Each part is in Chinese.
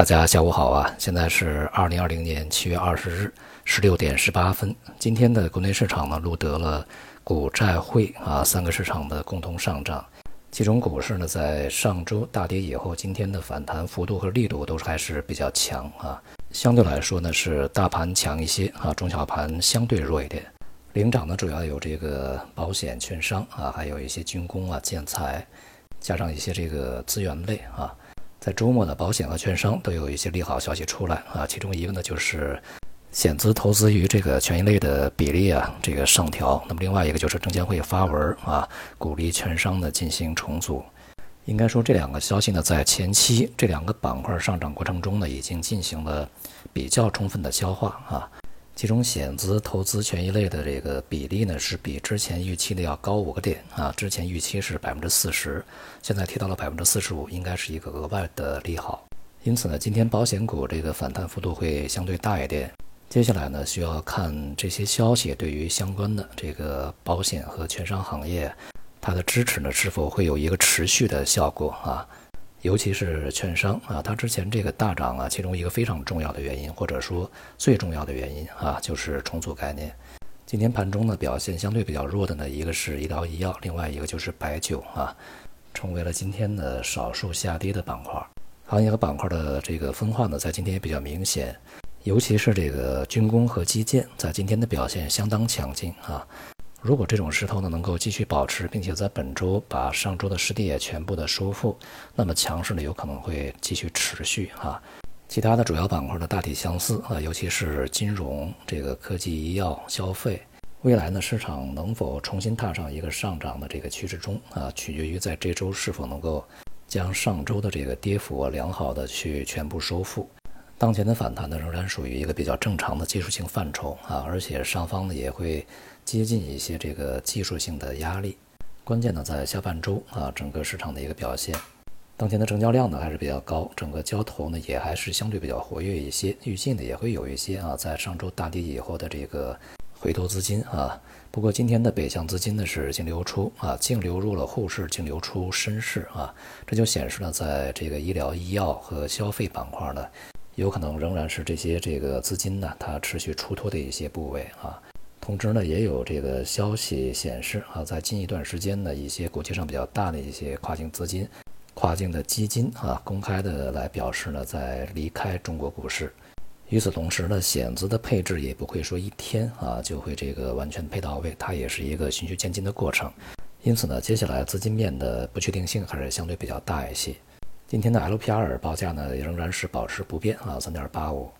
大家下午好啊！现在是二零二零年七月二十日十六点十八分。今天的国内市场呢，录得了股债汇啊三个市场的共同上涨。其中股市呢，在上周大跌以后，今天的反弹幅度和力度都是还是比较强啊。相对来说呢，是大盘强一些啊，中小盘相对弱一点。领涨呢，主要有这个保险、券商啊，还有一些军工啊、建材，加上一些这个资源类啊。在周末呢，保险和券商都有一些利好消息出来啊，其中一个呢就是险资投资于这个权益类的比例啊，这个上调。那么另外一个就是证监会发文啊，鼓励券商呢进行重组。应该说这两个消息呢，在前期这两个板块上涨过程中呢，已经进行了比较充分的消化啊。其中险资投资权益类的这个比例呢，是比之前预期的要高五个点啊。之前预期是百分之四十，现在提到了百分之四十五，应该是一个额外的利好。因此呢，今天保险股这个反弹幅度会相对大一点。接下来呢，需要看这些消息对于相关的这个保险和券商行业，它的支持呢是否会有一个持续的效果啊？尤其是券商啊，它之前这个大涨啊，其中一个非常重要的原因，或者说最重要的原因啊，就是重组概念。今天盘中呢，表现相对比较弱的呢，一个是医疗医药，另外一个就是白酒啊，成为了今天的少数下跌的板块。行业和板块的这个分化呢，在今天也比较明显，尤其是这个军工和基建，在今天的表现相当强劲啊。如果这种势头呢能够继续保持，并且在本周把上周的失地也全部的收复，那么强势呢有可能会继续持续啊。其他的主要板块呢大体相似啊，尤其是金融、这个科技、医药、消费，未来呢市场能否重新踏上一个上涨的这个趋势中啊，取决于在这周是否能够将上周的这个跌幅良好的去全部收复。当前的反弹呢仍然属于一个比较正常的技术性范畴啊，而且上方呢也会。接近一些这个技术性的压力，关键呢在下半周啊，整个市场的一个表现，当前的成交量呢还是比较高，整个交投呢也还是相对比较活跃一些，预计呢也会有一些啊，在上周大跌以后的这个回头资金啊，不过今天的北向资金呢是净流出啊，净流入了沪市，净流出深市啊，这就显示了在这个医疗医药和消费板块呢，有可能仍然是这些这个资金呢它持续出脱的一些部位啊。同时呢，也有这个消息显示啊，在近一段时间呢，一些国际上比较大的一些跨境资金、跨境的基金啊，公开的来表示呢，在离开中国股市。与此同时呢，险资的配置也不会说一天啊就会这个完全配到位，它也是一个循序渐进的过程。因此呢，接下来资金面的不确定性还是相对比较大一些。今天的 LPR 报价呢，仍然是保持不变啊，三点八五。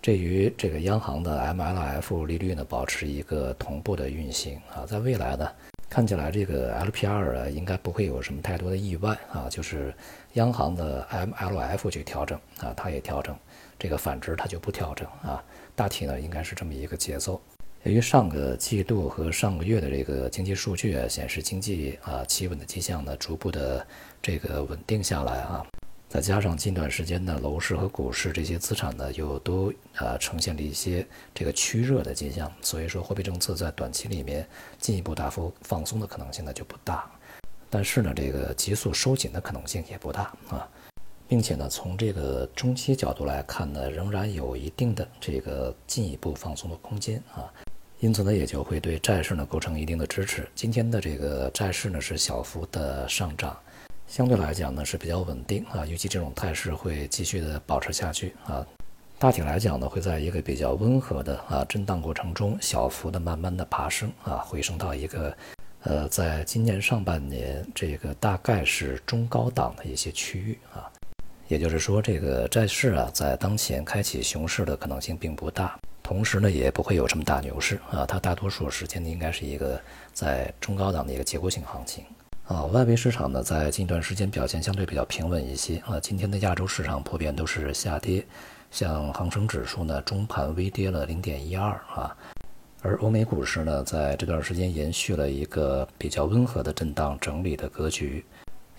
这与这个央行的 MLF 利率呢保持一个同步的运行啊，在未来呢，看起来这个 LPR 啊应该不会有什么太多的意外啊，就是央行的 MLF 去调整啊，它也调整，这个反之它就不调整啊，大体呢应该是这么一个节奏。由于上个季度和上个月的这个经济数据显示经济啊企稳的迹象呢逐步的这个稳定下来啊。再加上近段时间呢，楼市和股市这些资产呢，又都呃呈现了一些这个趋热的迹象，所以说货币政策在短期里面进一步大幅放松的可能性呢就不大，但是呢，这个急速收紧的可能性也不大啊，并且呢，从这个中期角度来看呢，仍然有一定的这个进一步放松的空间啊，因此呢，也就会对债市呢构成一定的支持。今天的这个债市呢是小幅的上涨。相对来讲呢是比较稳定啊，预计这种态势会继续的保持下去啊。大体来讲呢，会在一个比较温和的啊震荡过程中，小幅的慢慢的爬升啊，回升到一个呃，在今年上半年这个大概是中高档的一些区域啊。也就是说，这个债市啊，在当前开启熊市的可能性并不大，同时呢，也不会有什么大牛市啊。它大多数时间呢，应该是一个在中高档的一个结构性行情。啊，外围市场呢，在近段时间表现相对比较平稳一些啊。今天的亚洲市场普遍都是下跌，像恒生指数呢，中盘微跌了零点一二啊。而欧美股市呢，在这段时间延续了一个比较温和的震荡整理的格局。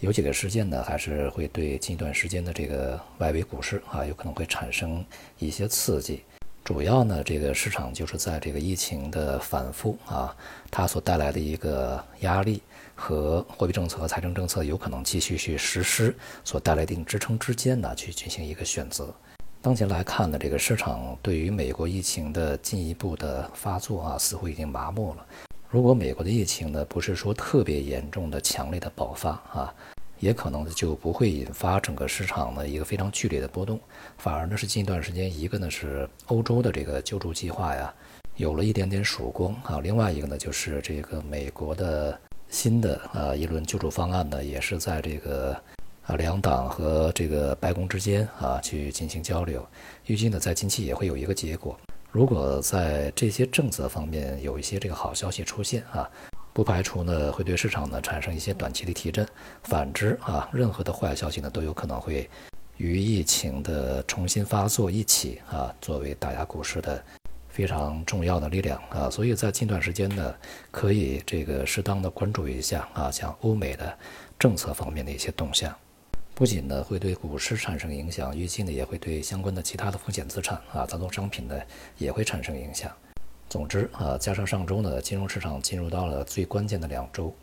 有几个事件呢，还是会对近一段时间的这个外围股市啊，有可能会产生一些刺激。主要呢，这个市场就是在这个疫情的反复啊，它所带来的一个压力和货币政策和财政政策有可能继续去实施所带来一定支撑之间呢，去进行一个选择。当前来看呢，这个市场对于美国疫情的进一步的发作啊，似乎已经麻木了。如果美国的疫情呢，不是说特别严重的、强烈的爆发啊，也可能就不会引发整个市场的一个非常剧烈的波动。反而呢，是近一段时间，一个呢是欧洲的这个救助计划呀，有了一点点曙光啊；另外一个呢，就是这个美国的新的啊一轮救助方案呢，也是在这个。啊，两党和这个白宫之间啊，去进行交流，预计呢，在近期也会有一个结果。如果在这些政策方面有一些这个好消息出现啊，不排除呢会对市场呢产生一些短期的提振。反之啊，任何的坏消息呢都有可能会与疫情的重新发作一起啊，作为打压股市的非常重要的力量啊。所以在近段时间呢，可以这个适当的关注一下啊，像欧美的政策方面的一些动向。不仅呢会对股市产生影响，预计呢也会对相关的其他的风险资产啊，大宗商品呢也会产生影响。总之啊，加上上周呢金融市场进入到了最关键的两周，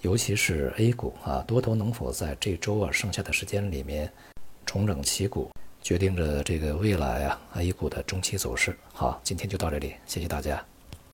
尤其是 A 股啊，多头能否在这周啊剩下的时间里面重整旗鼓，决定着这个未来啊 A 股的中期走势。好，今天就到这里，谢谢大家。